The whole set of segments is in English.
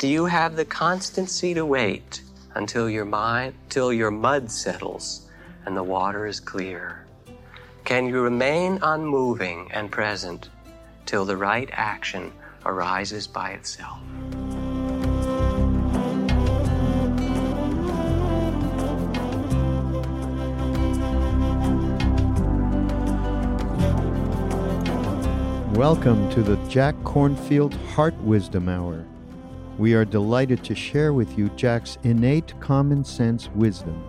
Do you have the constancy to wait until your mind, till your mud settles and the water is clear? Can you remain unmoving and present till the right action arises by itself? Welcome to the Jack Kornfield Heart Wisdom Hour. We are delighted to share with you Jack's innate common sense wisdom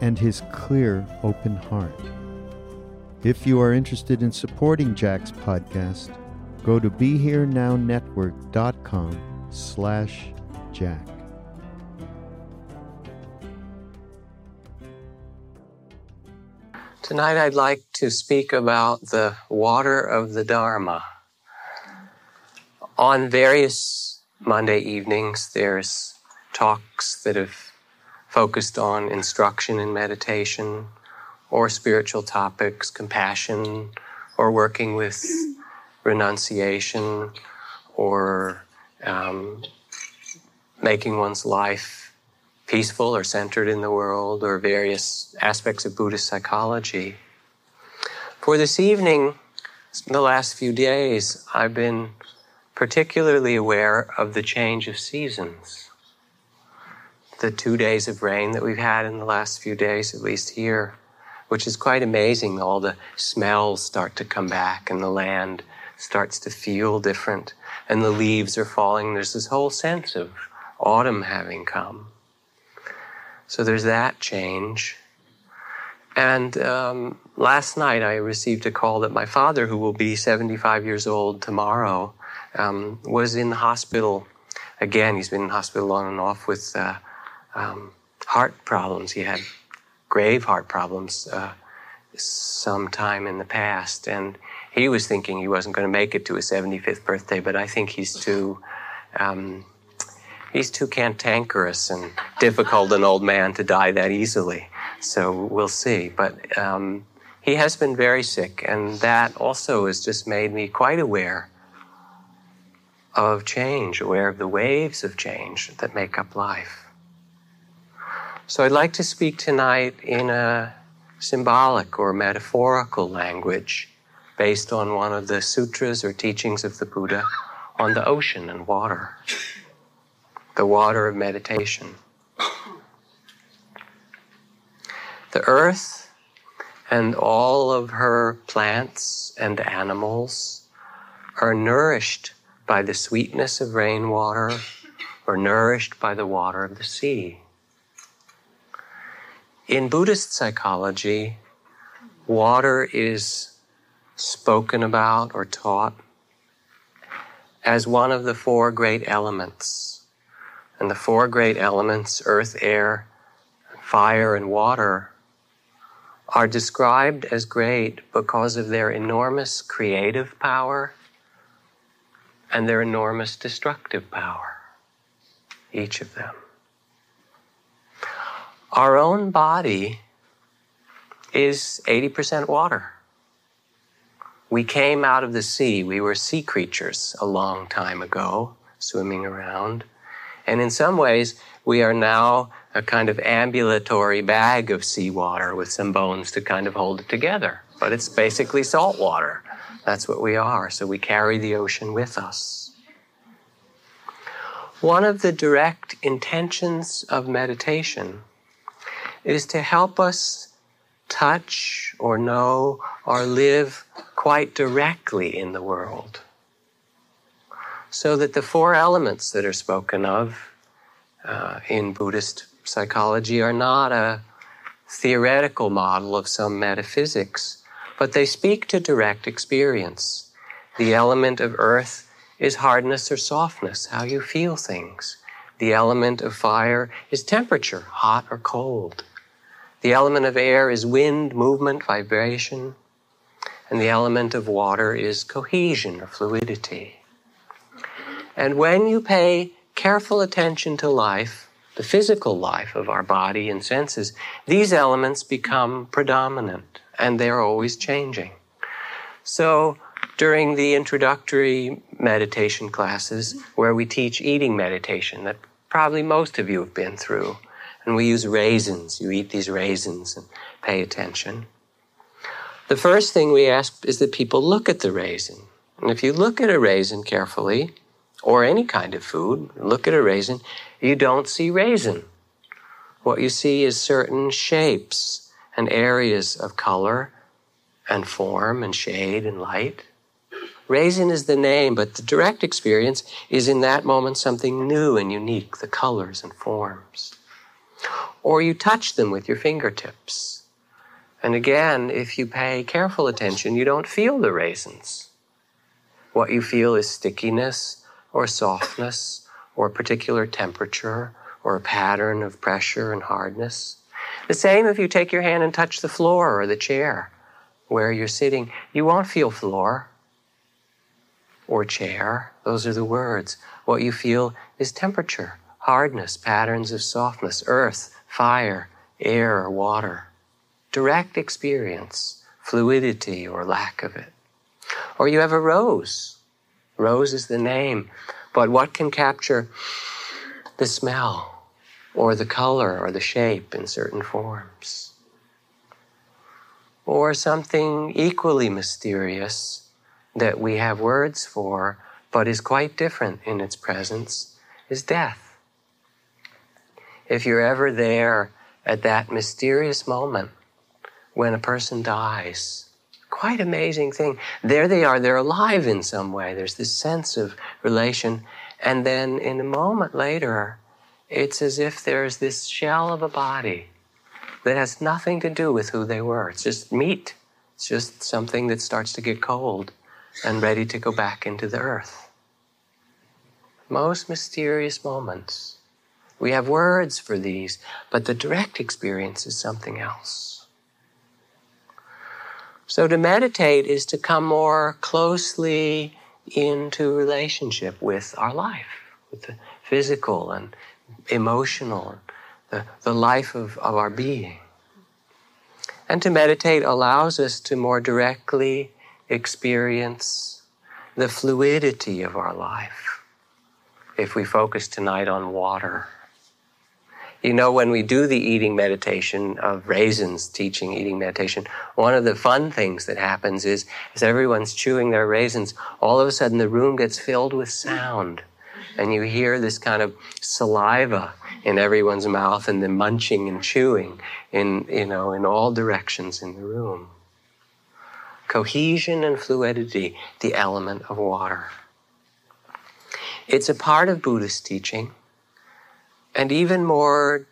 and his clear, open heart. If you are interested in supporting Jack's podcast, go to BeHereNowNetwork.com slash Jack. Tonight I'd like to speak about the water of the Dharma. On various Monday evenings, there's talks that have focused on instruction in meditation or spiritual topics, compassion, or working with renunciation or um, making one's life peaceful or centered in the world or various aspects of Buddhist psychology. For this evening, the last few days, I've been particularly aware of the change of seasons. The two days of rain that we've had in the last few days, at least here, which is quite amazing. All the smells start to come back and the land starts to feel different and the leaves are falling. There's this whole sense of autumn having come. So there's that change. And um, last night I received a call that my father, who will be 75 years old tomorrow, um, was in the hospital. Again, he's been in hospital on and off with uh, um, heart problems. He had grave heart problems uh, sometime in the past, and he was thinking he wasn't going to make it to his 75th birthday. But I think he's too um, he's too cantankerous and difficult an old man to die that easily. So we'll see. But um, he has been very sick, and that also has just made me quite aware of change, aware of the waves of change that make up life. So I'd like to speak tonight in a symbolic or metaphorical language based on one of the sutras or teachings of the Buddha on the ocean and water, the water of meditation. The earth and all of her plants and animals are nourished by the sweetness of rainwater or nourished by the water of the sea. In Buddhist psychology, water is spoken about or taught as one of the four great elements. And the four great elements, earth, air, fire, and water, are described as great because of their enormous creative power and their enormous destructive power, each of them. Our own body is 80% water. We came out of the sea. We were sea creatures a long time ago, swimming around. And in some ways, we are now a kind of ambulatory bag of seawater with some bones to kind of hold it together. But it's basically salt water. That's what we are. So we carry the ocean with us. One of the direct intentions of meditation is to help us touch or know or live quite directly in the world. So that the four elements that are spoken of uh, in Buddhist psychology are not a theoretical model of some metaphysics, but they speak to direct experience. The element of earth is hardness or softness, how you feel things. The element of fire is temperature, hot or cold. The element of air is wind, movement, vibration. And the element of water is cohesion or fluidity. And when you pay careful attention to life, the physical life of our body and senses, these elements become predominant and they're always changing. So during the introductory meditation classes where we teach eating meditation that probably most of you have been through. And we use raisins. You eat these raisins and pay attention. The first thing we ask is that people look at the raisin. And if you look at a raisin carefully, or any kind of food, look at a raisin, you don't see raisin. What you see is certain shapes and areas of color and form and shade and light. Raisin is the name, but the direct experience is in that moment something new and unique, the colors and forms. Or you touch them with your fingertips. And again, if you pay careful attention, you don't feel the raisins. What you feel is stickiness or softness or a particular temperature or a pattern of pressure and hardness. The same if you take your hand and touch the floor or the chair where you're sitting. You won't feel floor or chair. Those are the words. What you feel is temperature, hardness, patterns of softness, earth, fire, air, or water. Direct experience, fluidity or lack of it. Or you have a rose. Rose is the name. But what can capture the smell or the color or the shape in certain forms? Or something equally mysterious that we have words for, but is quite different in its presence, is death. If you're ever there at that mysterious moment when a person dies, quite amazing thing. There they are, they're alive in some way. There's this sense of relation. And then in a moment later, it's as if there's this shell of a body that has nothing to do with who they were. It's just meat. It's just something that starts to get cold and ready to go back into the earth. Most mysterious moments. We have words for these, but the direct experience is something else. So to meditate is to come more closely into relationship with our life, with the physical and emotional, the, the life of, of our being. And to meditate allows us to more directly experience the fluidity of our life. If we focus tonight on water, you know, when we do the eating meditation of raisins, teaching eating meditation, one of the fun things that happens is as everyone's chewing their raisins, all of a sudden the room gets filled with sound. And you hear this kind of saliva in everyone's mouth and the munching and chewing in, you know, in all directions in the room cohesion and fluidity, the element of water. It's a part of Buddhist teaching, and even more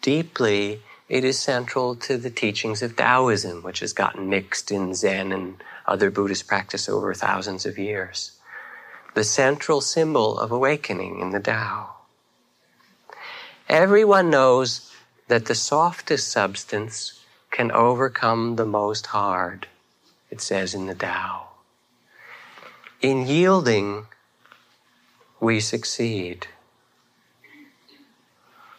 deeply, it is central to the teachings of Taoism, which has gotten mixed in Zen and other Buddhist practice over thousands of years. The central symbol of awakening in the Tao. Everyone knows that the softest substance can overcome the most hard it says in the Tao. In yielding, we succeed.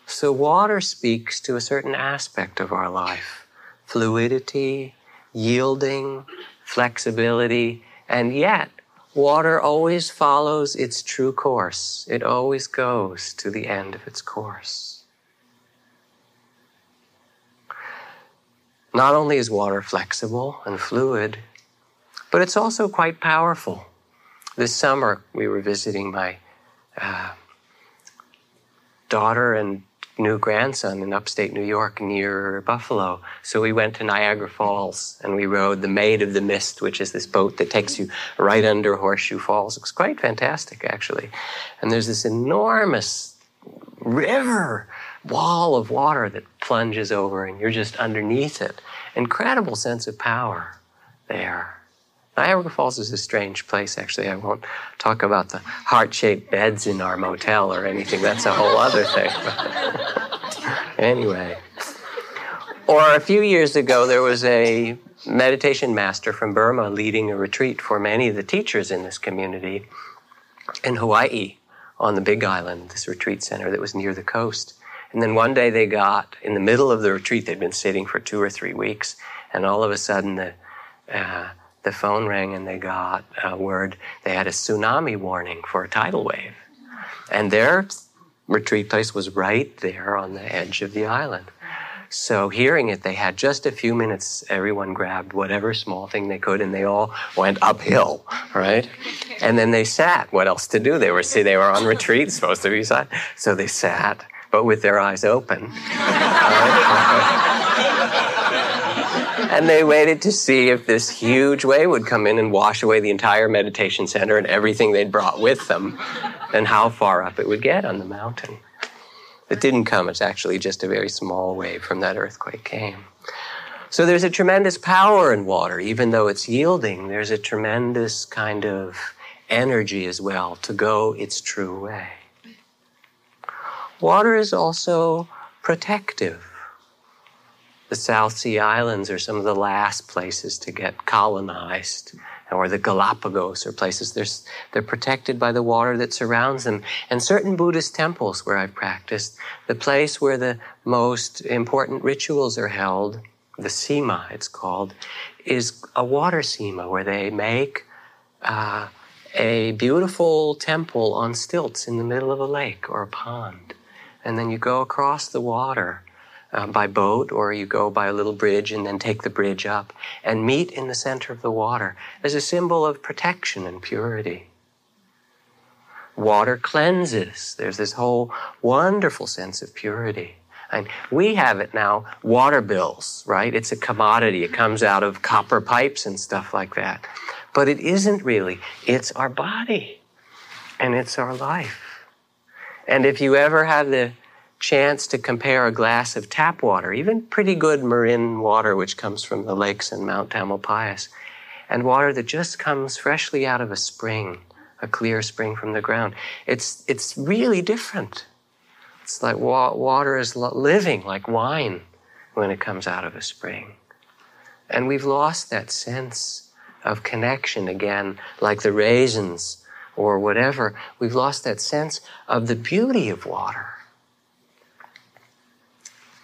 So, water speaks to a certain aspect of our life fluidity, yielding, flexibility, and yet, water always follows its true course. It always goes to the end of its course. Not only is water flexible and fluid, but it's also quite powerful. This summer, we were visiting my uh, daughter and new grandson in upstate New York near Buffalo. So we went to Niagara Falls and we rode the Maid of the Mist, which is this boat that takes you right under Horseshoe Falls. It was quite fantastic, actually. And there's this enormous river wall of water that plunges over and you're just underneath it. Incredible sense of power there. Niagara Falls is a strange place, actually. I won't talk about the heart shaped beds in our motel or anything. That's a whole other thing. anyway. Or a few years ago, there was a meditation master from Burma leading a retreat for many of the teachers in this community in Hawaii on the Big Island, this retreat center that was near the coast. And then one day they got in the middle of the retreat, they'd been sitting for two or three weeks, and all of a sudden the, uh, the phone rang and they got a word they had a tsunami warning for a tidal wave. And their retreat place was right there on the edge of the island. So hearing it, they had just a few minutes. Everyone grabbed whatever small thing they could, and they all went uphill, right? And then they sat. What else to do? They were see, they were on retreat, supposed to be sat. So they sat, but with their eyes open. and they waited to see if this huge wave would come in and wash away the entire meditation center and everything they'd brought with them, and how far up it would get on the mountain. It didn't come, it's actually just a very small wave from that earthquake came. So there's a tremendous power in water, even though it's yielding, there's a tremendous kind of energy as well to go its true way. Water is also protective. The South Sea Islands are some of the last places to get colonized or the Galapagos or places. They're, they're protected by the water that surrounds them. And certain Buddhist temples where I've practiced, the place where the most important rituals are held, the sema it's called, is a water sema where they make uh, a beautiful temple on stilts in the middle of a lake or a pond. And then you go across the water uh, by boat or you go by a little bridge and then take the bridge up and meet in the center of the water as a symbol of protection and purity. Water cleanses. There's this whole wonderful sense of purity. And we have it now, water bills, right? It's a commodity. It comes out of copper pipes and stuff like that. But it isn't really. It's our body and it's our life. And if you ever have the chance to compare a glass of tap water, even pretty good Marin water, which comes from the lakes in Mount Tamalpais, and water that just comes freshly out of a spring, a clear spring from the ground. It's, it's really different. It's like wa- water is living like wine when it comes out of a spring. And we've lost that sense of connection again, like the raisins or whatever. We've lost that sense of the beauty of water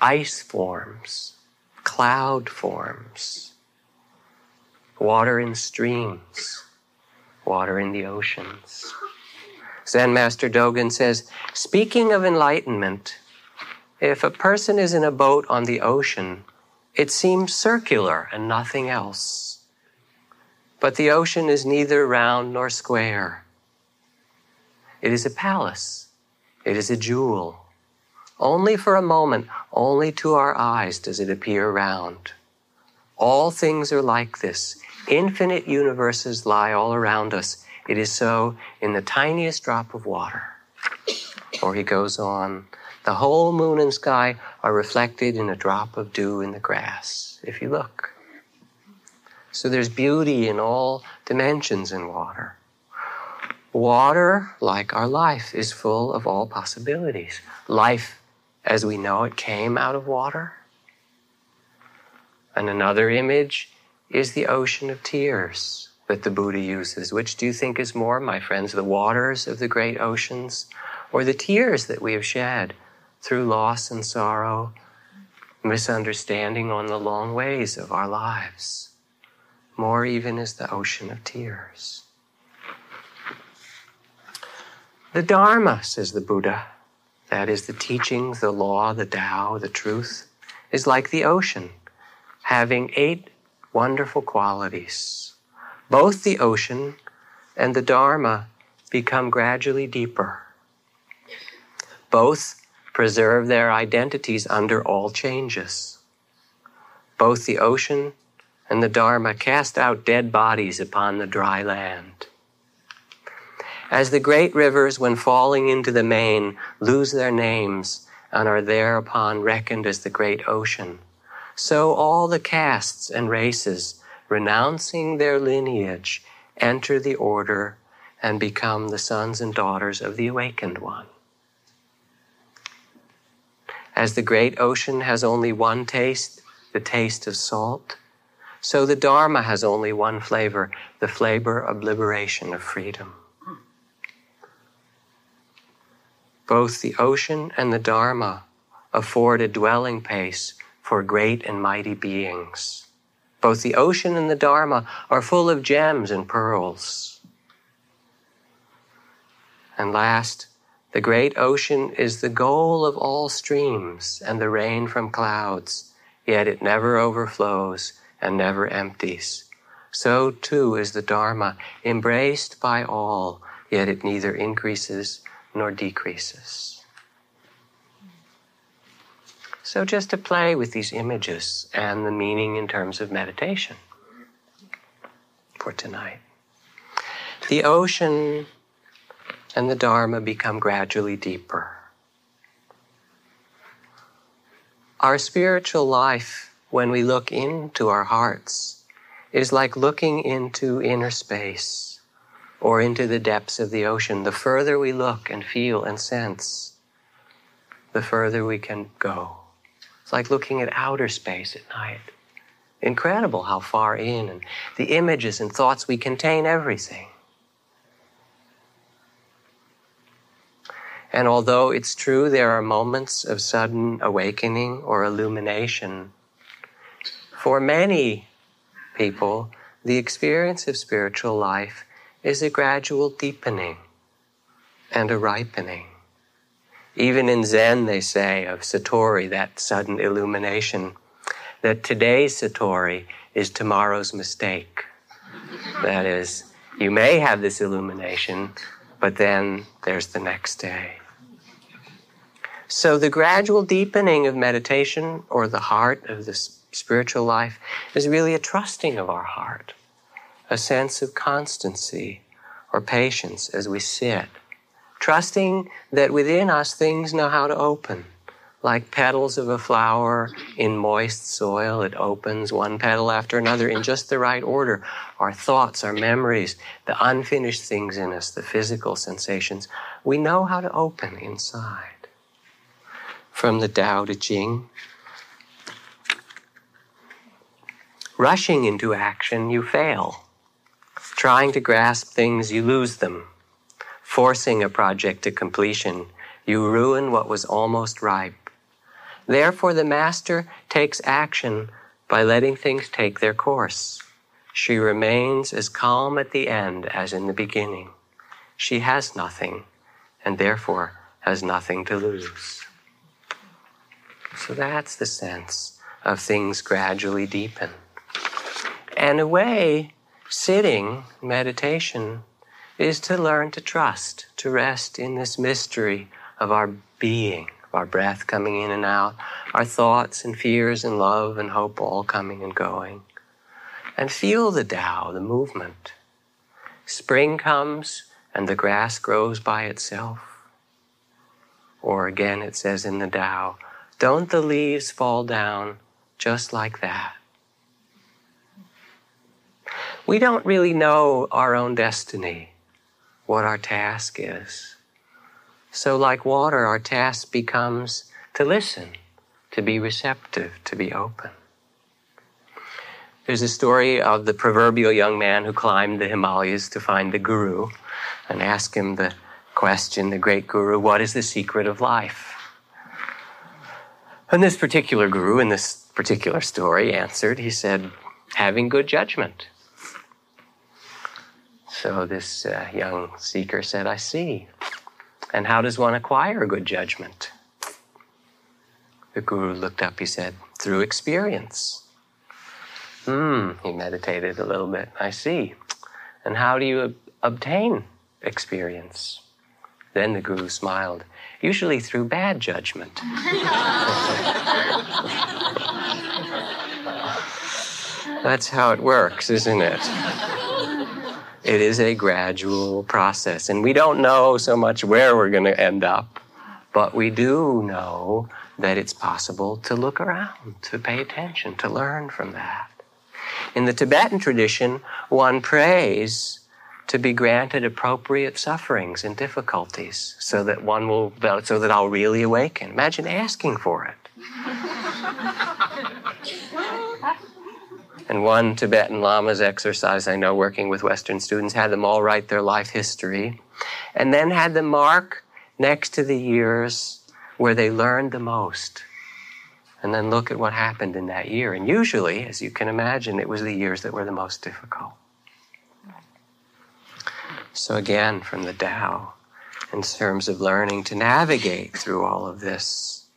ice forms, cloud forms, water in streams, water in the oceans. Zen Master Dogen says, speaking of enlightenment, if a person is in a boat on the ocean, it seems circular and nothing else. But the ocean is neither round nor square. It is a palace. It is a jewel. Only for a moment, only to our eyes does it appear round. All things are like this. Infinite universes lie all around us. It is so in the tiniest drop of water. Or he goes on, the whole moon and sky are reflected in a drop of dew in the grass, if you look. So there's beauty in all dimensions in water. Water, like our life, is full of all possibilities. Life as we know it came out of water. And another image is the ocean of tears that the Buddha uses. Which do you think is more, my friends, the waters of the great oceans or the tears that we have shed through loss and sorrow, misunderstanding on the long ways of our lives? More even is the ocean of tears. The Dharma, says the Buddha, that is the teachings, the law, the Tao, the truth, is like the ocean, having eight wonderful qualities. Both the ocean and the Dharma become gradually deeper. Both preserve their identities under all changes. Both the ocean and the Dharma cast out dead bodies upon the dry land. As the great rivers, when falling into the main, lose their names and are thereupon reckoned as the great ocean, so all the castes and races, renouncing their lineage, enter the order and become the sons and daughters of the awakened one. As the great ocean has only one taste, the taste of salt, so the Dharma has only one flavor, the flavor of liberation, of freedom. Both the ocean and the Dharma afford a dwelling place for great and mighty beings. Both the ocean and the Dharma are full of gems and pearls. And last, the great ocean is the goal of all streams and the rain from clouds, yet it never overflows and never empties. So too is the Dharma, embraced by all, yet it neither increases nor decreases. So, just to play with these images and the meaning in terms of meditation for tonight. The ocean and the Dharma become gradually deeper. Our spiritual life, when we look into our hearts, is like looking into inner space or into the depths of the ocean. The further we look and feel and sense, the further we can go. It's like looking at outer space at night. Incredible how far in, and the images and thoughts we contain everything. And although it's true there are moments of sudden awakening or illumination, for many people, the experience of spiritual life is a gradual deepening and a ripening. Even in Zen, they say of Satori, that sudden illumination, that today's Satori is tomorrow's mistake. that is, you may have this illumination, but then there's the next day. So, the gradual deepening of meditation or the heart of the spiritual life is really a trusting of our heart, a sense of constancy or patience as we sit, trusting that within us things know how to open. Like petals of a flower in moist soil, it opens one petal after another in just the right order. Our thoughts, our memories, the unfinished things in us, the physical sensations, we know how to open inside from the Tao Te Ching. Rushing into action, you fail. Trying to grasp things, you lose them. Forcing a project to completion, you ruin what was almost ripe. Therefore, the Master takes action by letting things take their course. She remains as calm at the end as in the beginning. She has nothing, and therefore has nothing to lose. So that's the sense of things gradually deepen. And a way, sitting, meditation, is to learn to trust, to rest in this mystery of our being, of our breath coming in and out, our thoughts and fears and love and hope all coming and going. And feel the Tao, the movement. Spring comes and the grass grows by itself. Or again, it says in the Tao, don't the leaves fall down just like that? We don't really know our own destiny, what our task is. So, like water, our task becomes to listen, to be receptive, to be open. There's a story of the proverbial young man who climbed the Himalayas to find the Guru and ask him the question, the great Guru, what is the secret of life? And this particular guru in this particular story answered, he said, having good judgment. So this uh, young seeker said, I see. And how does one acquire good judgment? The guru looked up, he said, through experience. Hmm, he meditated a little bit. I see. And how do you ob- obtain experience? Then the guru smiled usually through bad judgment. That's how it works, isn't it? It is a gradual process, and we don't know so much where we're going to end up, but we do know that it's possible to look around, to pay attention, to learn from that. In the Tibetan tradition, one prays to be granted appropriate sufferings and difficulties so that one will, so that I'll really awaken. Imagine asking for it. And one Tibetan Lama's exercise I know working with Western students had them all write their life history and then had them mark next to the years where they learned the most and then look at what happened in that year. And usually, as you can imagine, it was the years that were the most difficult. So, again, from the Tao, in terms of learning to navigate through all of this,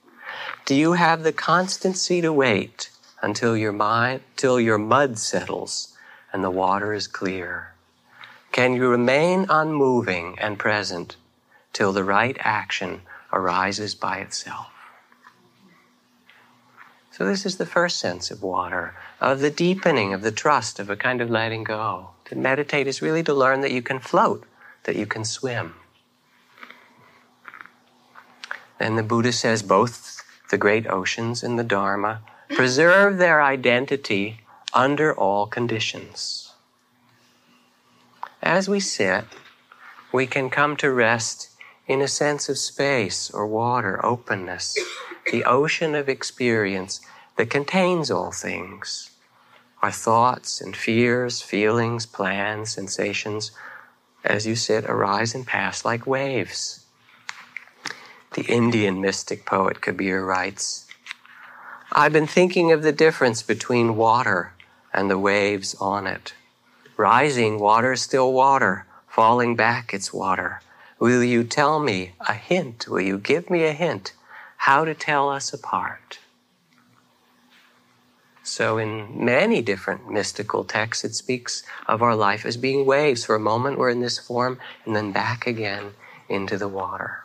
do you have the constancy to wait until your mind, till your mud settles and the water is clear? Can you remain unmoving and present till the right action arises by itself? So, this is the first sense of water, of the deepening of the trust, of a kind of letting go. To meditate is really to learn that you can float, that you can swim. Then the Buddha says both the great oceans and the Dharma preserve their identity under all conditions. As we sit, we can come to rest in a sense of space or water, openness, the ocean of experience that contains all things. Our thoughts and fears, feelings, plans, sensations, as you sit, arise and pass like waves. The Indian mystic poet Kabir writes I've been thinking of the difference between water and the waves on it. Rising water is still water, falling back it's water. Will you tell me a hint? Will you give me a hint how to tell us apart? So, in many different mystical texts, it speaks of our life as being waves. For a moment, we're in this form, and then back again into the water.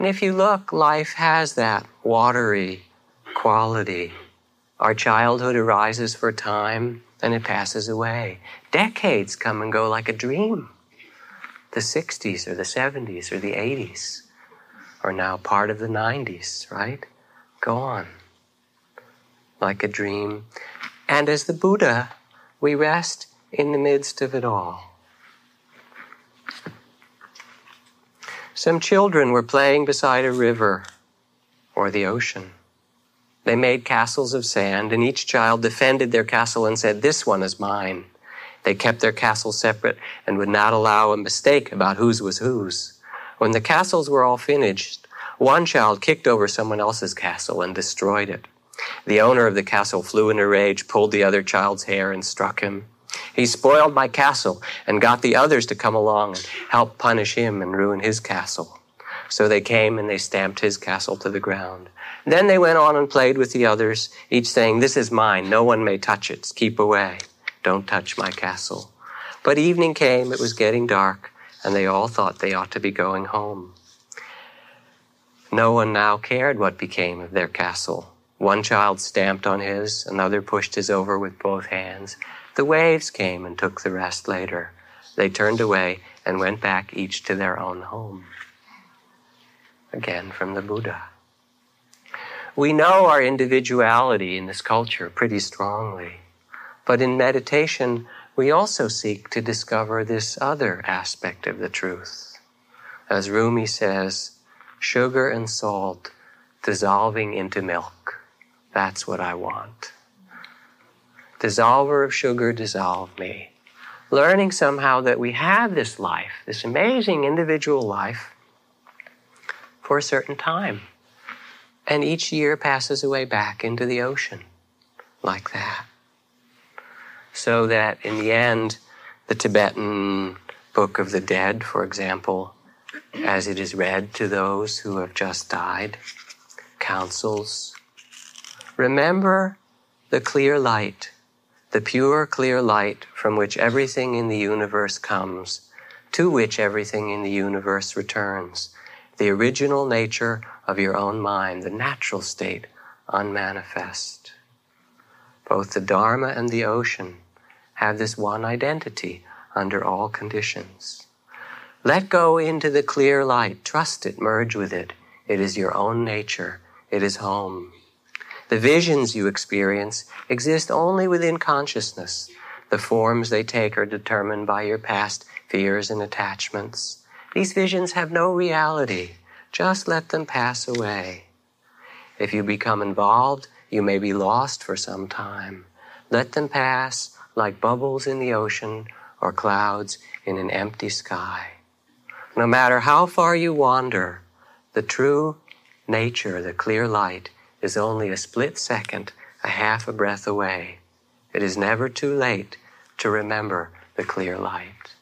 And if you look, life has that watery quality. Our childhood arises for a time and it passes away. Decades come and go like a dream. The 60s or the 70s or the 80s are now part of the 90s, right? Go on like a dream. And as the Buddha, we rest in the midst of it all. Some children were playing beside a river or the ocean. They made castles of sand, and each child defended their castle and said, This one is mine. They kept their castle separate and would not allow a mistake about whose was whose. When the castles were all finished, one child kicked over someone else's castle and destroyed it. The owner of the castle flew in a rage, pulled the other child's hair, and struck him. He spoiled my castle and got the others to come along and help punish him and ruin his castle. So they came and they stamped his castle to the ground. Then they went on and played with the others, each saying, This is mine. No one may touch it. Keep away. Don't touch my castle. But evening came. It was getting dark, and they all thought they ought to be going home. No one now cared what became of their castle. One child stamped on his, another pushed his over with both hands. The waves came and took the rest later. They turned away and went back each to their own home. Again from the Buddha. We know our individuality in this culture pretty strongly, but in meditation, we also seek to discover this other aspect of the truth. As Rumi says, sugar and salt dissolving into milk. That's what I want. Dissolver of sugar, dissolve me. Learning somehow that we have this life, this amazing individual life, for a certain time. And each year passes away back into the ocean like that. So that in the end, the Tibetan Book of the Dead, for example, as it is read to those who have just died, counsels Remember the clear light, the pure, clear light from which everything in the universe comes, to which everything in the universe returns, the original nature of your own mind, the natural state, unmanifest. Both the Dharma and the ocean have this one identity under all conditions. Let go into the clear light, trust it, merge with it. It is your own nature, it is home. The visions you experience exist only within consciousness. The forms they take are determined by your past fears and attachments. These visions have no reality. Just let them pass away. If you become involved, you may be lost for some time. Let them pass like bubbles in the ocean or clouds in an empty sky. No matter how far you wander, the true nature, the clear light, is only a split second, a half a breath away. It is never too late to remember the clear light.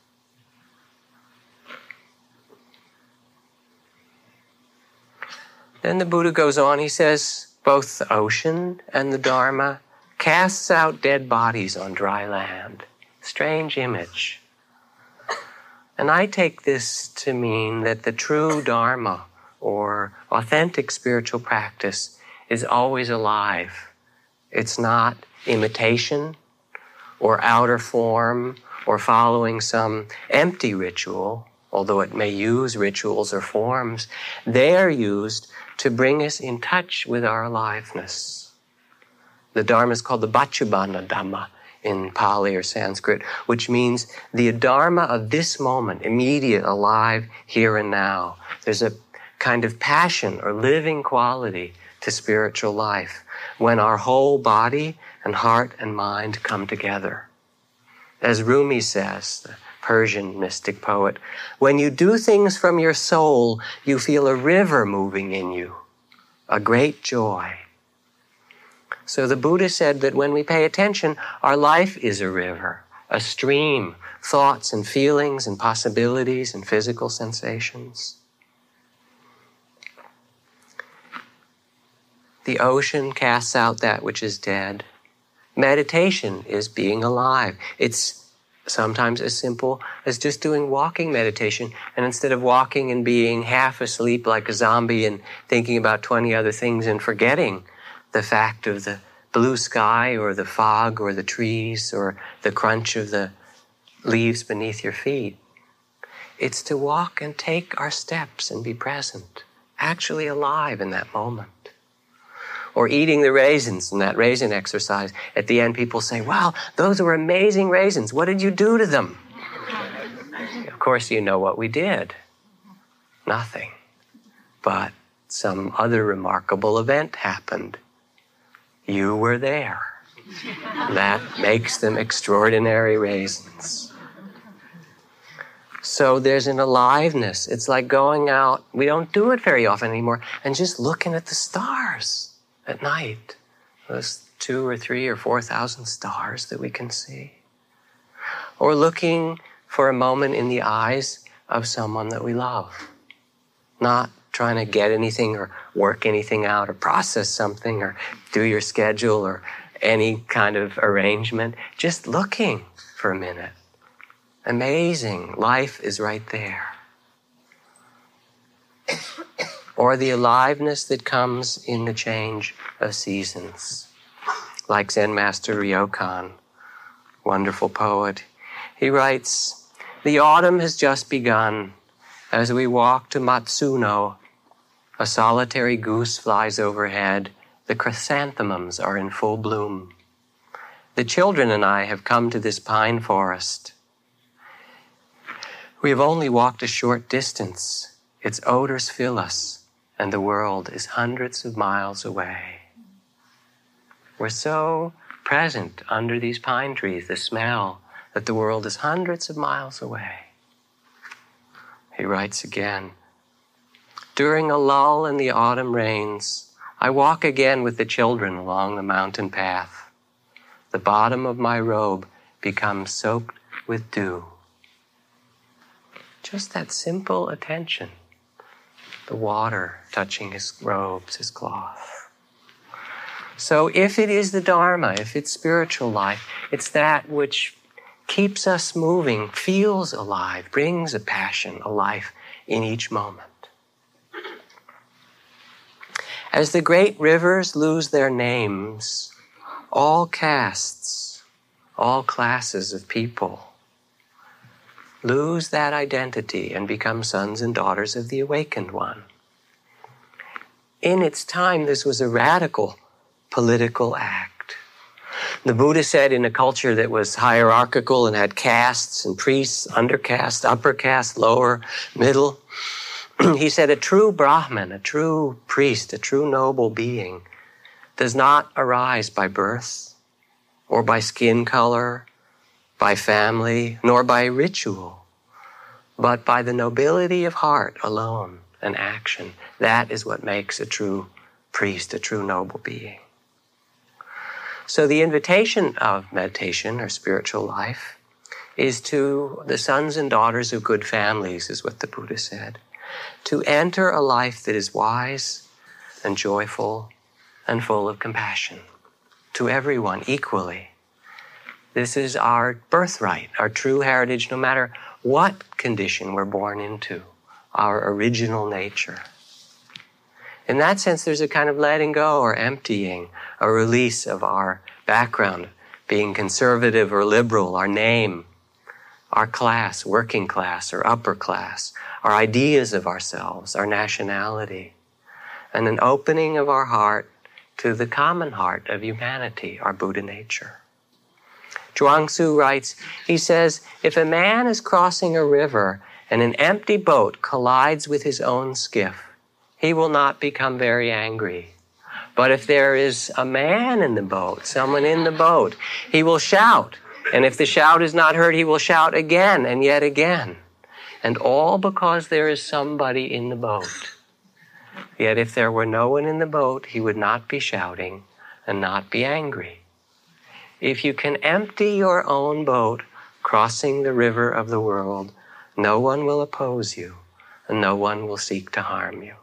Then the Buddha goes on, he says, both the ocean and the Dharma casts out dead bodies on dry land. Strange image. And I take this to mean that the true Dharma or authentic spiritual practice is always alive. It's not imitation or outer form or following some empty ritual, although it may use rituals or forms. They are used to bring us in touch with our aliveness. The Dharma is called the Paccuppanna Dhamma in Pali or Sanskrit, which means the Dharma of this moment, immediate, alive, here and now. There's a kind of passion or living quality to spiritual life when our whole body and heart and mind come together. As Rumi says, the Persian mystic poet. When you do things from your soul, you feel a river moving in you, a great joy. So the Buddha said that when we pay attention, our life is a river, a stream, thoughts and feelings and possibilities and physical sensations. The ocean casts out that which is dead. Meditation is being alive. It's sometimes as simple as just doing walking meditation. And instead of walking and being half asleep like a zombie and thinking about 20 other things and forgetting the fact of the blue sky or the fog or the trees or the crunch of the leaves beneath your feet, it's to walk and take our steps and be present, actually alive in that moment or eating the raisins in that raisin exercise. At the end, people say, Wow, those were amazing raisins. What did you do to them? of course, you know what we did nothing. But some other remarkable event happened. You were there. that makes them extraordinary raisins. So there's an aliveness. It's like going out, we don't do it very often anymore, and just looking at the stars at night, those two or three or four thousand stars that we can see. Or looking for a moment in the eyes of someone that we love. Not trying to get anything or work anything out or process something or do your schedule or any kind of arrangement. Just looking for a minute. Amazing. Life is right there or the aliveness that comes in the change of seasons. Like Zen Master Ryokan, wonderful poet, he writes, The autumn has just begun. As we walk to Matsuno, a solitary goose flies overhead. The chrysanthemums are in full bloom. The children and I have come to this pine forest. We have only walked a short distance. Its odors fill us and the world is hundreds of miles away. We're so present under these pine trees, the smell, that the world is hundreds of miles away. He writes again During a lull in the autumn rains, I walk again with the children along the mountain path. The bottom of my robe becomes soaked with dew. Just that simple attention the water touching his robes, his cloth. So if it is the Dharma, if it's spiritual life, it's that which keeps us moving, feels alive, brings a passion, a life in each moment. As the great rivers lose their names, all castes, all classes of people lose that identity and become sons and daughters of the awakened one. In its time, this was a radical political act. The Buddha said in a culture that was hierarchical and had castes and priests, undercaste, upper caste, lower, middle, he said a true Brahman, a true priest, a true noble being does not arise by birth or by skin color by family, nor by ritual, but by the nobility of heart alone, and action. That is what makes a true priest, a true noble being. So the invitation of meditation or spiritual life is to the sons and daughters of good families, is what the Buddha said, to enter a life that is wise and joyful and full of compassion to everyone equally. This is our birthright, our true heritage, no matter what condition we're born into, our original nature. In that sense, there's a kind of letting go or emptying, a release of our background, being conservative or liberal, our name, our class, working class or upper class, our ideas of ourselves, our nationality, and an opening of our heart to the common heart of humanity, our Buddha nature. Zhuangzi writes, he says, if a man is crossing a river and an empty boat collides with his own skiff, he will not become very angry. But if there is a man in the boat, someone in the boat, he will shout. And if the shout is not heard, he will shout again and yet again. And all because there is somebody in the boat. Yet if there were no one in the boat, he would not be shouting and not be angry. If you can empty your own boat crossing the river of the world, no one will oppose you and no one will seek to harm you.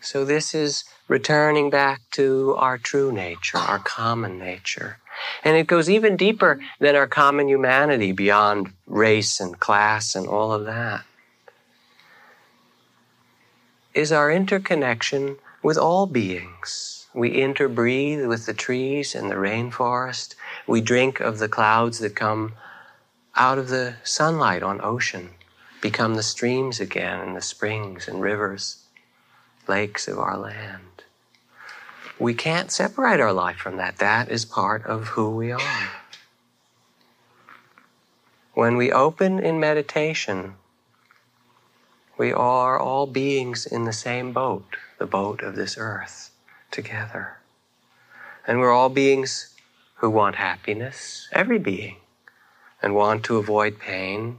So, this is returning back to our true nature, our common nature. And it goes even deeper than our common humanity, beyond race and class and all of that. Is our interconnection with all beings we interbreathe with the trees and the rainforest. We drink of the clouds that come out of the sunlight on ocean, become the streams again and the springs and rivers, lakes of our land. We can't separate our life from that. That is part of who we are. When we open in meditation, we are all beings in the same boat, the boat of this earth together. And we're all beings who want happiness, every being, and want to avoid pain.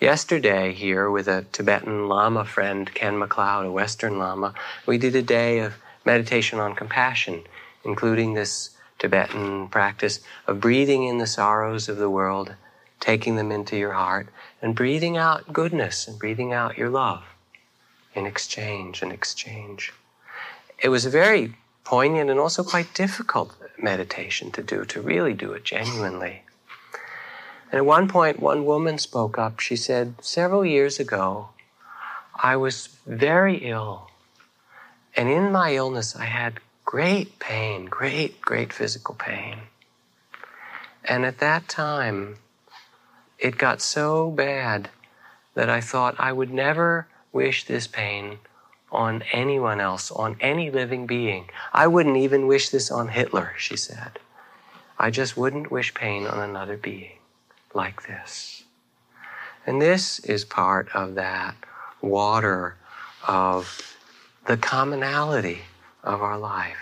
Yesterday, here with a Tibetan Lama friend, Ken McLeod, a Western Lama, we did a day of meditation on compassion, including this Tibetan practice of breathing in the sorrows of the world, taking them into your heart, and breathing out goodness and breathing out your love in exchange and exchange it was a very poignant and also quite difficult meditation to do, to really do it genuinely. And at one point, one woman spoke up. She said, Several years ago, I was very ill. And in my illness, I had great pain, great, great physical pain. And at that time, it got so bad that I thought I would never wish this pain on anyone else, on any living being. I wouldn't even wish this on Hitler, she said. I just wouldn't wish pain on another being like this. And this is part of that water of the commonality of our life.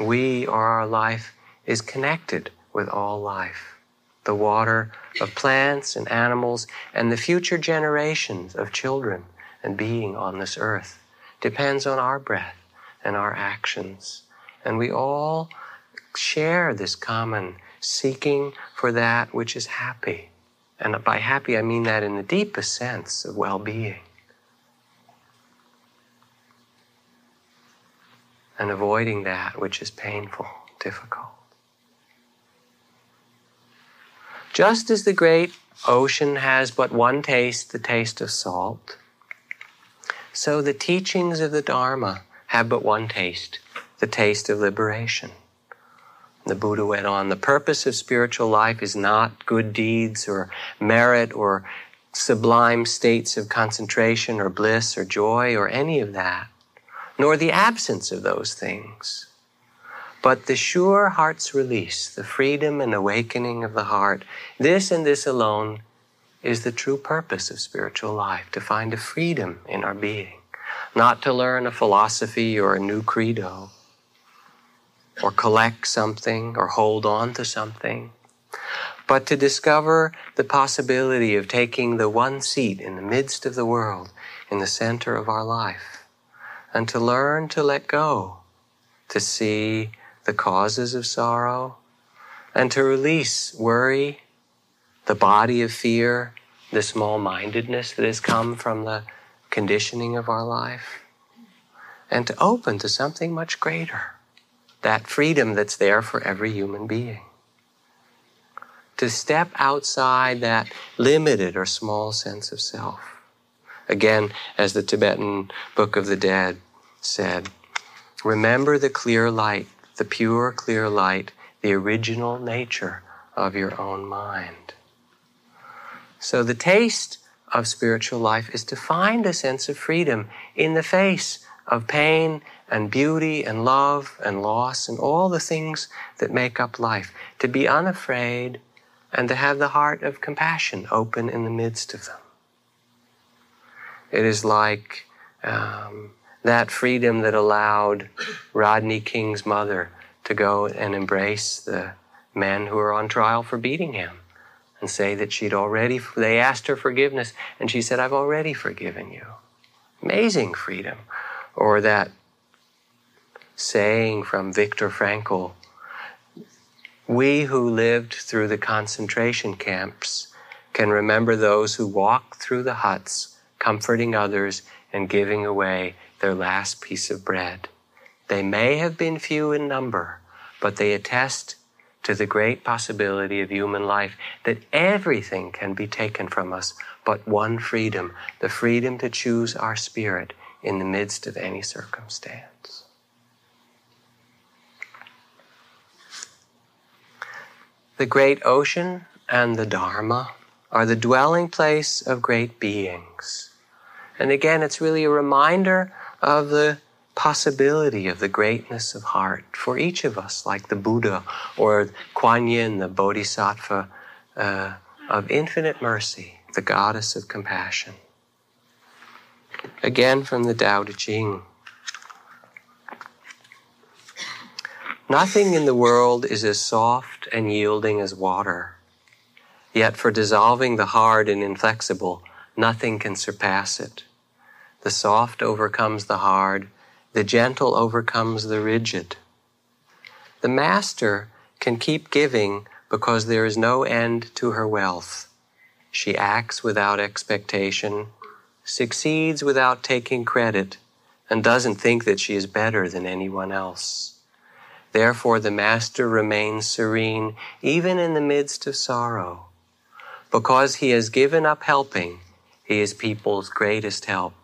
We or our life is connected with all life. The water of plants and animals and the future generations of children and being on this earth depends on our breath and our actions. And we all share this common seeking for that which is happy. And by happy, I mean that in the deepest sense of well being. And avoiding that which is painful, difficult. Just as the great ocean has but one taste, the taste of salt, so the teachings of the Dharma have but one taste the taste of liberation. The Buddha went on the purpose of spiritual life is not good deeds or merit or sublime states of concentration or bliss or joy or any of that, nor the absence of those things, but the sure heart's release, the freedom and awakening of the heart. This and this alone is the true purpose of spiritual life, to find a freedom in our being, not to learn a philosophy or a new credo, or collect something or hold on to something, but to discover the possibility of taking the one seat in the midst of the world, in the center of our life, and to learn to let go, to see the causes of sorrow, and to release worry, the body of fear, the small mindedness that has come from the conditioning of our life, and to open to something much greater, that freedom that's there for every human being to step outside that limited or small sense of self. Again, as the Tibetan Book of the Dead said, remember the clear light, the pure, clear light, the original nature of your own mind. So the taste of spiritual life is to find a sense of freedom in the face of pain and beauty and love and loss and all the things that make up life. To be unafraid and to have the heart of compassion open in the midst of them. It is like um, that freedom that allowed Rodney King's mother to go and embrace the men who were on trial for beating him and say that she'd already, they asked her forgiveness, and she said, I've already forgiven you. Amazing freedom. Or that saying from Viktor Frankl we who lived through the concentration camps can remember those who walked through the huts, comforting others and giving away their last piece of bread. They may have been few in number, but they attest to the great possibility of human life that everything can be taken from us but one freedom the freedom to choose our spirit in the midst of any circumstance. The great ocean and the Dharma are the dwelling place of great beings. And again, it's really a reminder of the possibility of the greatness of heart for each of us, like the Buddha or Kuan Yin, the Bodhisattva uh, of infinite mercy, the goddess of compassion. Again, from the Tao Te Ching. Nothing in the world is as soft and yielding as water. Yet for dissolving the hard and inflexible, nothing can surpass it. The soft overcomes the hard, the gentle overcomes the rigid. The master can keep giving because there is no end to her wealth. She acts without expectation, succeeds without taking credit, and doesn't think that she is better than anyone else. Therefore, the Master remains serene even in the midst of sorrow. Because he has given up helping, he is people's greatest help.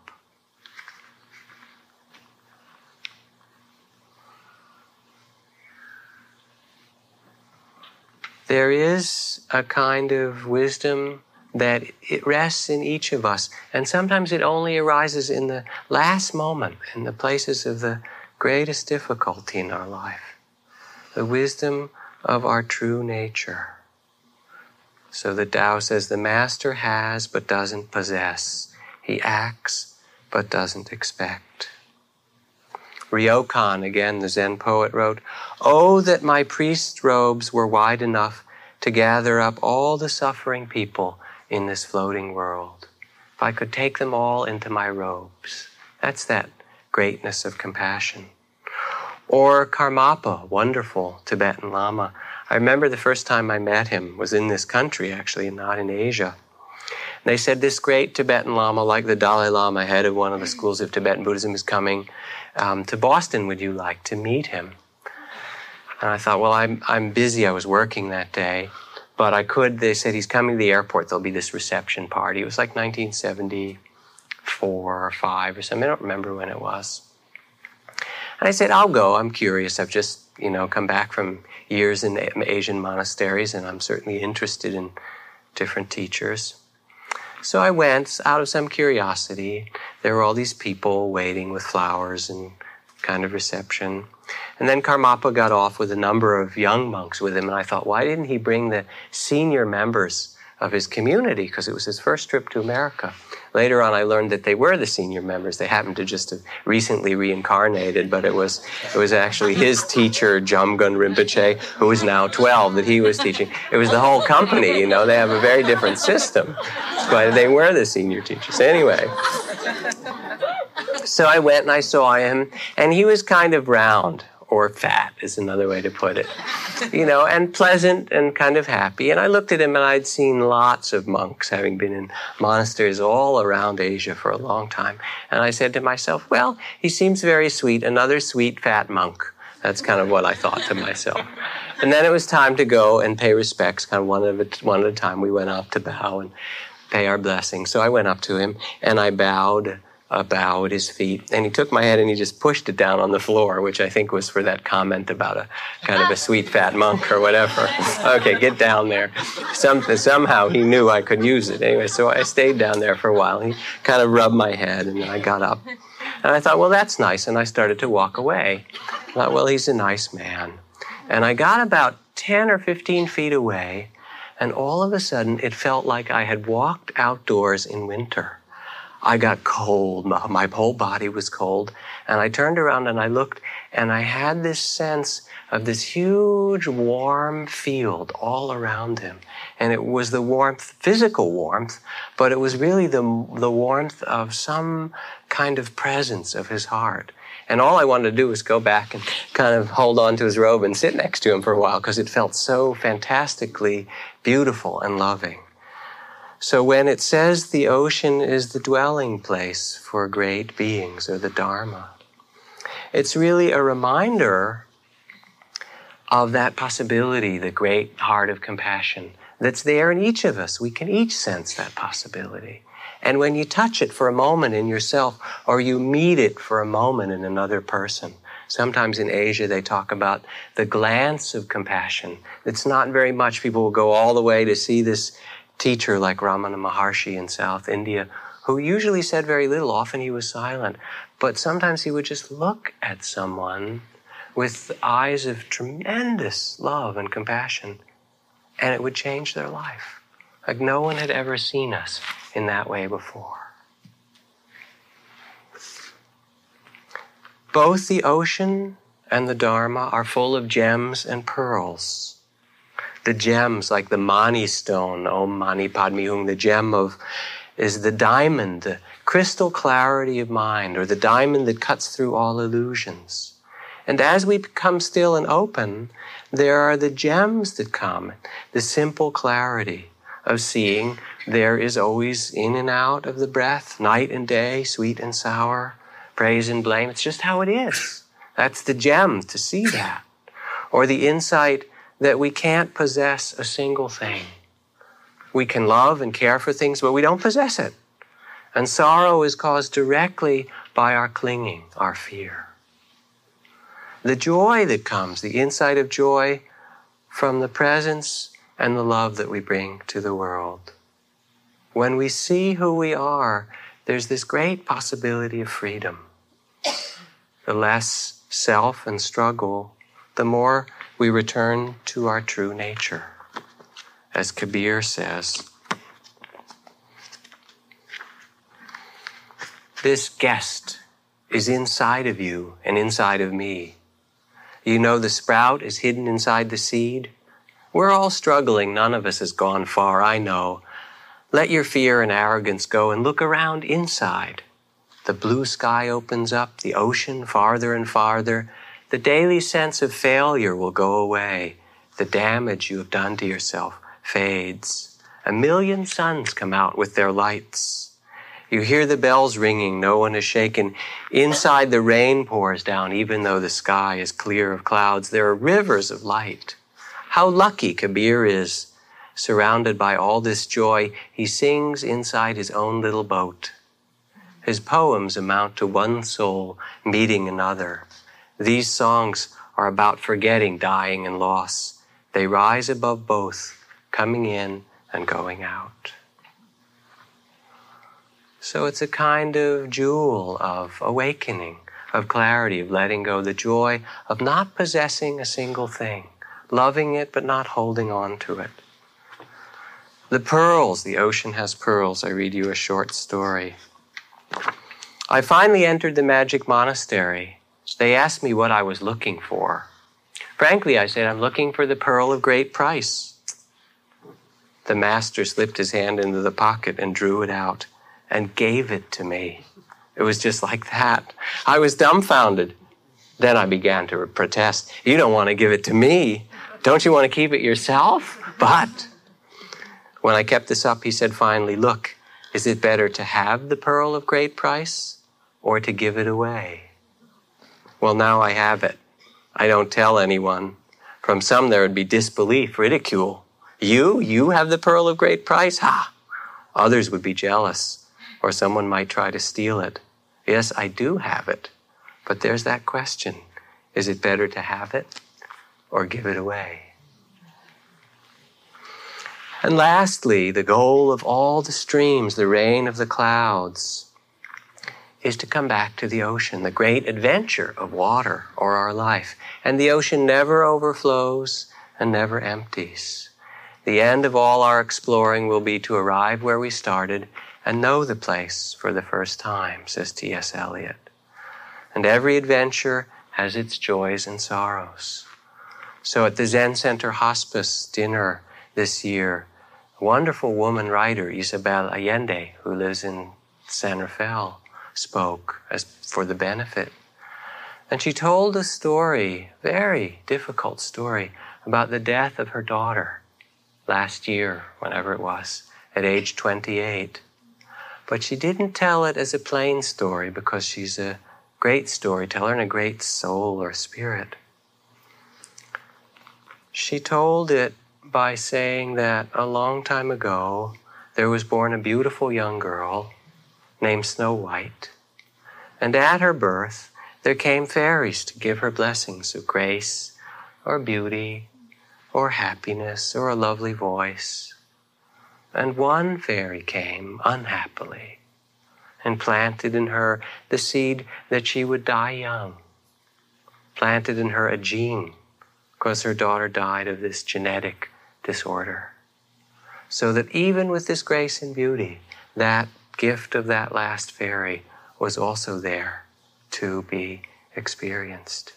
There is a kind of wisdom that it rests in each of us, and sometimes it only arises in the last moment, in the places of the greatest difficulty in our life the wisdom of our true nature. So the Tao says the master has but doesn't possess. He acts but doesn't expect. Ryokan, again, the Zen poet, wrote, Oh, that my priest's robes were wide enough to gather up all the suffering people in this floating world. If I could take them all into my robes. That's that greatness of compassion. Or Karmapa, wonderful Tibetan Lama. I remember the first time I met him was in this country, actually, not in Asia. They said this great Tibetan Lama, like the Dalai Lama, head of one of the schools of Tibetan Buddhism, is coming um, to Boston. Would you like to meet him? And I thought, well, I'm, I'm busy. I was working that day. But I could, they said, he's coming to the airport. There'll be this reception party. It was like 1974 or 5 or something. I don't remember when it was. And I said, I'll go. I'm curious. I've just, you know, come back from years in Asian monasteries, and I'm certainly interested in different teachers. So I went out of some curiosity. There were all these people waiting with flowers and kind of reception. And then Karmapa got off with a number of young monks with him, and I thought, why didn't he bring the senior members of his community? Because it was his first trip to America. Later on, I learned that they were the senior members. They happened to just have recently reincarnated, but it was it was actually his teacher, Jamgon Rinpoche, who is now 12, that he was teaching. It was the whole company. You know, they have a very different system, but they were the senior teachers. Anyway. So I went and I saw him, and he was kind of round or fat is another way to put it. You know, and pleasant and kind of happy. And I looked at him and I'd seen lots of monks, having been in monasteries all around Asia for a long time. And I said to myself, well, he seems very sweet, another sweet fat monk. That's kind of what I thought to myself. And then it was time to go and pay respects, kind of one at a, one at a time. We went up to bow and pay our blessings. So I went up to him and I bowed a bow at his feet. And he took my head and he just pushed it down on the floor, which I think was for that comment about a kind of a sweet fat monk or whatever. okay, get down there. Some, somehow he knew I could use it. Anyway, so I stayed down there for a while. He kind of rubbed my head and then I got up. And I thought, well, that's nice. And I started to walk away. I thought, well, he's a nice man. And I got about 10 or 15 feet away, and all of a sudden it felt like I had walked outdoors in winter. I got cold. My whole body was cold. And I turned around and I looked and I had this sense of this huge warm field all around him. And it was the warmth, physical warmth, but it was really the, the warmth of some kind of presence of his heart. And all I wanted to do was go back and kind of hold on to his robe and sit next to him for a while because it felt so fantastically beautiful and loving. So when it says the ocean is the dwelling place for great beings or the Dharma, it's really a reminder of that possibility, the great heart of compassion that's there in each of us. We can each sense that possibility. And when you touch it for a moment in yourself, or you meet it for a moment in another person, Sometimes in Asia, they talk about the glance of compassion. It's not very much. People will go all the way to see this teacher like Ramana Maharshi in South India, who usually said very little. Often he was silent. But sometimes he would just look at someone with eyes of tremendous love and compassion, and it would change their life. Like no one had ever seen us in that way before. Both the ocean and the Dharma are full of gems and pearls the gems like the Mani stone, Om Mani Padme Hum, the gem of is the diamond, the crystal clarity of mind, or the diamond that cuts through all illusions. And as we become still and open, there are the gems that come, the simple clarity of seeing there is always in and out of the breath, night and day, sweet and sour, praise and blame. It's just how it is. That's the gem to see that. Or the insight that we can't possess a single thing. We can love and care for things, but we don't possess it. And sorrow is caused directly by our clinging, our fear. The joy that comes, the insight of joy from the presence and the love that we bring to the world. When we see who we are, there's this great possibility of freedom. The less self and struggle, the more we return to our true nature. As Kabir says, this guest is inside of you and inside of me. You know the sprout is hidden inside the seed. We're all struggling. None of us has gone far, I know. Let your fear and arrogance go and look around inside. The blue sky opens up, the ocean farther and farther, the daily sense of failure will go away. The damage you have done to yourself fades. A million suns come out with their lights. You hear the bells ringing, no one is shaken. Inside, the rain pours down, even though the sky is clear of clouds. There are rivers of light. How lucky Kabir is. Surrounded by all this joy, he sings inside his own little boat. His poems amount to one soul meeting another. These songs are about forgetting dying and loss. They rise above both, coming in and going out. So it's a kind of jewel of awakening, of clarity, of letting go, the joy of not possessing a single thing, loving it but not holding on to it. The pearls, the ocean has pearls. I read you a short story. I finally entered the magic monastery. They asked me what I was looking for. Frankly, I said, I'm looking for the pearl of great price. The master slipped his hand into the pocket and drew it out and gave it to me. It was just like that. I was dumbfounded. Then I began to protest. You don't want to give it to me. Don't you want to keep it yourself? But when I kept this up, he said finally, Look, is it better to have the pearl of great price or to give it away? Well, now I have it. I don't tell anyone. From some, there would be disbelief, ridicule. You, you have the pearl of great price? Ha! Others would be jealous, or someone might try to steal it. Yes, I do have it. But there's that question is it better to have it or give it away? And lastly, the goal of all the streams, the rain of the clouds, is to come back to the ocean, the great adventure of water or our life. And the ocean never overflows and never empties. The end of all our exploring will be to arrive where we started and know the place for the first time, says T.S. Eliot. And every adventure has its joys and sorrows. So at the Zen Center Hospice dinner this year, a wonderful woman writer, Isabel Allende, who lives in San Rafael, spoke as for the benefit. And she told a story, very difficult story, about the death of her daughter last year, whenever it was, at age 28. But she didn't tell it as a plain story because she's a great storyteller and a great soul or spirit. She told it by saying that a long time ago there was born a beautiful young girl named Snow White. And at her birth, there came fairies to give her blessings of grace or beauty or happiness or a lovely voice. And one fairy came unhappily and planted in her the seed that she would die young, planted in her a gene because her daughter died of this genetic disorder. So that even with this grace and beauty, that gift of that last fairy was also there to be experienced.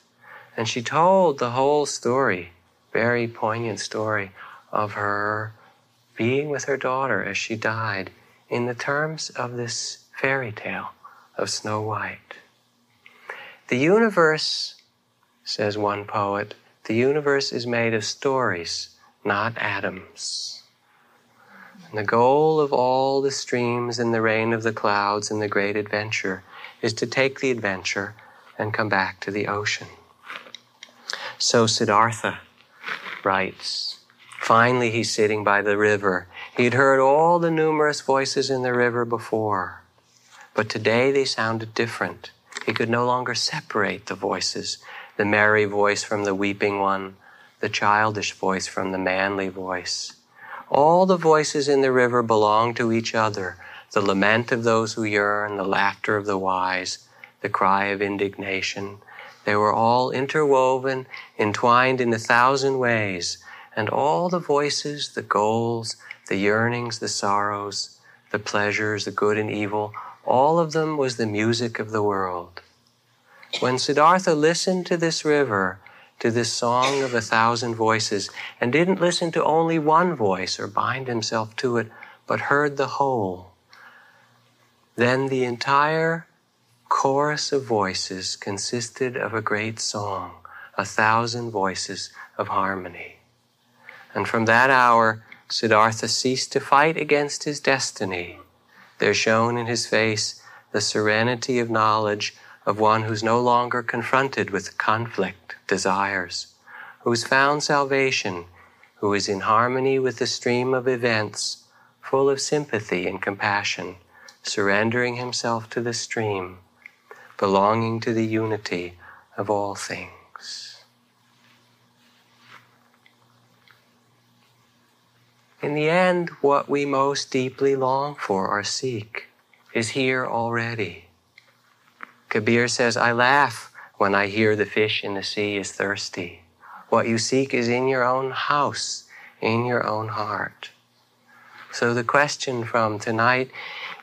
And she told the whole story, very poignant story, of her being with her daughter as she died in the terms of this fairy tale of Snow White. The universe, says one poet, the universe is made of stories, not atoms. And the goal of all the streams and the rain of the clouds and the great adventure is to take the adventure and come back to the ocean. So Siddhartha writes, finally he's sitting by the river. He'd heard all the numerous voices in the river before, but today they sounded different. He could no longer separate the voices, the merry voice from the weeping one, the childish voice from the manly voice. All the voices in the river belong to each other the lament of those who yearn, the laughter of the wise, the cry of indignation. They were all interwoven, entwined in a thousand ways, and all the voices, the goals, the yearnings, the sorrows, the pleasures, the good and evil, all of them was the music of the world. When Siddhartha listened to this river, to this song of a thousand voices and didn't listen to only one voice or bind himself to it, but heard the whole. Then the entire chorus of voices consisted of a great song, a thousand voices of harmony. And from that hour, Siddhartha ceased to fight against his destiny. There shone in his face the serenity of knowledge of one who's no longer confronted with conflict, desires, who's found salvation, who is in harmony with the stream of events, full of sympathy and compassion, surrendering himself to the stream, belonging to the unity of all things. In the end, what we most deeply long for or seek is here already Kabir says, I laugh when I hear the fish in the sea is thirsty. What you seek is in your own house, in your own heart. So the question from tonight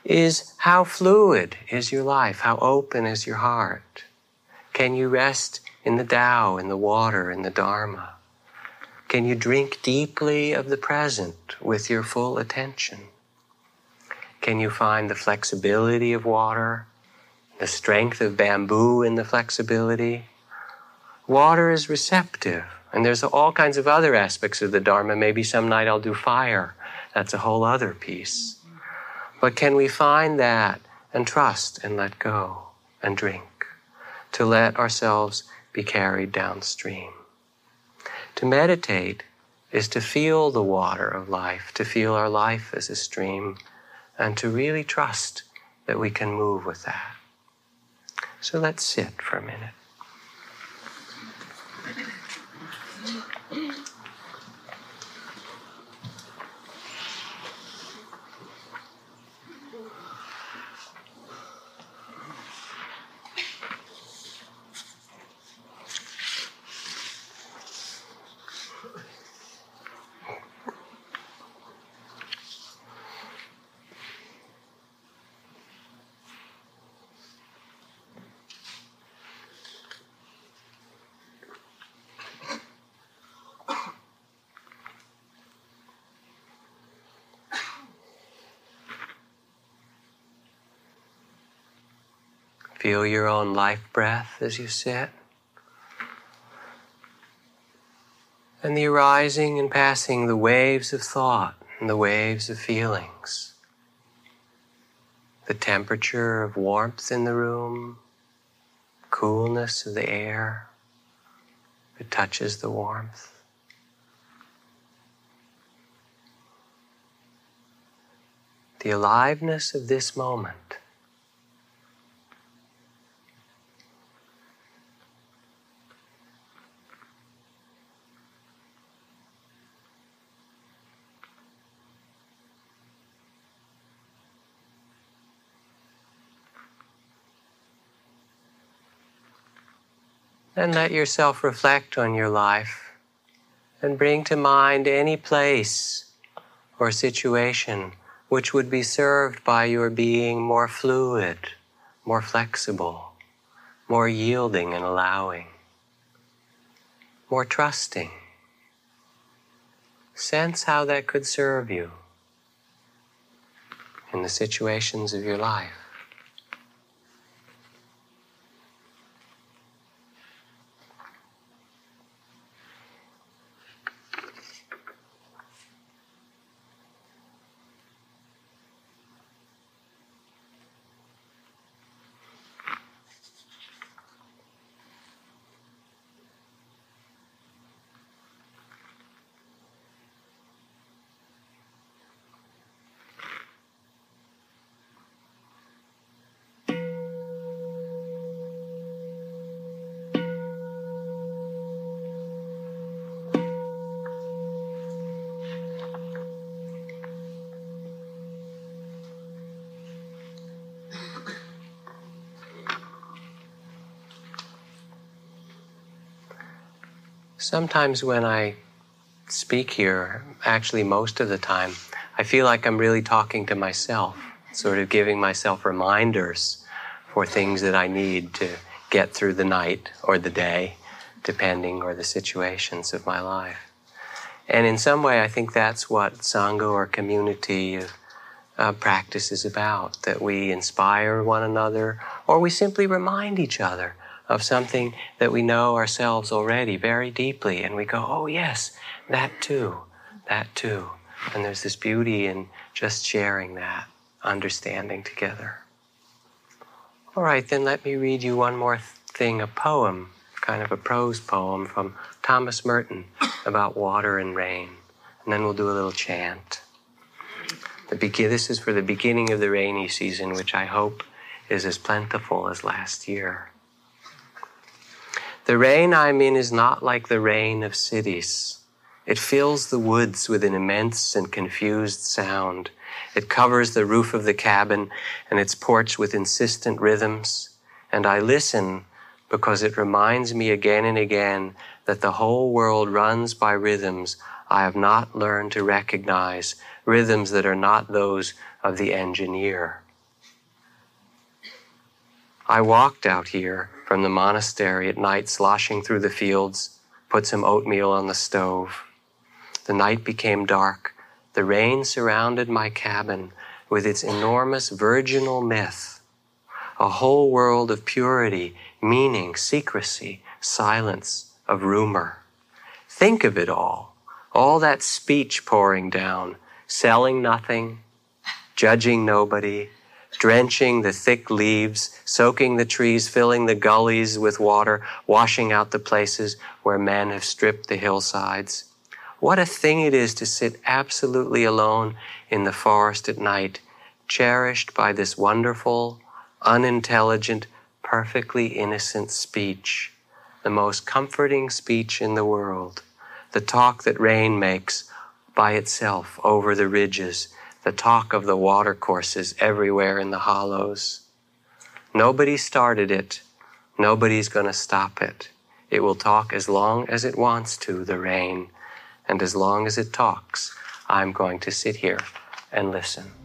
is how fluid is your life? How open is your heart? Can you rest in the Tao, in the water, in the Dharma? Can you drink deeply of the present with your full attention? Can you find the flexibility of water, the strength of bamboo in the flexibility? Water is receptive, and there's all kinds of other aspects of the Dharma. Maybe some night I'll do fire. That's a whole other piece. But can we find that and trust and let go and drink to let ourselves be carried downstream? To meditate is to feel the water of life, to feel our life as a stream, and to really trust that we can move with that. So let's sit for a minute. Feel your own life breath as you sit. And the arising and passing the waves of thought and the waves of feelings. The temperature of warmth in the room, coolness of the air that touches the warmth. The aliveness of this moment. And let yourself reflect on your life and bring to mind any place or situation which would be served by your being more fluid, more flexible, more yielding and allowing, more trusting. Sense how that could serve you in the situations of your life. Sometimes when I speak here, actually, most of the time, I feel like I'm really talking to myself, sort of giving myself reminders for things that I need to get through the night or the day, depending, or the situations of my life. And in some way, I think that's what Sangha or community of uh, practice is about that we inspire one another or we simply remind each other of something that we know ourselves already very deeply, and we go, oh, yes, that too, that too. And there's this beauty in just sharing that, understanding together. All right, then let me read you one more thing a poem, kind of a prose poem from Thomas Merton about water and rain. And then we'll do a little chant. The be- this is for the beginning of the rainy season, which I hope is as plentiful as last year. The rain I'm in is not like the rain of cities. It fills the woods with an immense and confused sound. It covers the roof of the cabin and its porch with insistent rhythms. And I listen because it reminds me again and again that the whole world runs by rhythms I have not learned to recognize rhythms that are not those of the engineer. I walked out here from the monastery at night, sloshing through the fields, put some oatmeal on the stove. The night became dark. The rain surrounded my cabin with its enormous virginal myth, a whole world of purity, meaning, secrecy, silence, of rumor. Think of it all. All that speech pouring down, selling nothing, judging nobody, drenching the thick leaves, soaking the trees, filling the gullies with water, washing out the places where men have stripped the hillsides. What a thing it is to sit absolutely alone in the forest at night, cherished by this wonderful, unintelligent, perfectly innocent speech, the most comforting speech in the world, the talk that rain makes by itself over the ridges the talk of the watercourses everywhere in the hollows. Nobody started it. Nobody's going to stop it. It will talk as long as it wants to, the rain. And as long as it talks, I'm going to sit here and listen.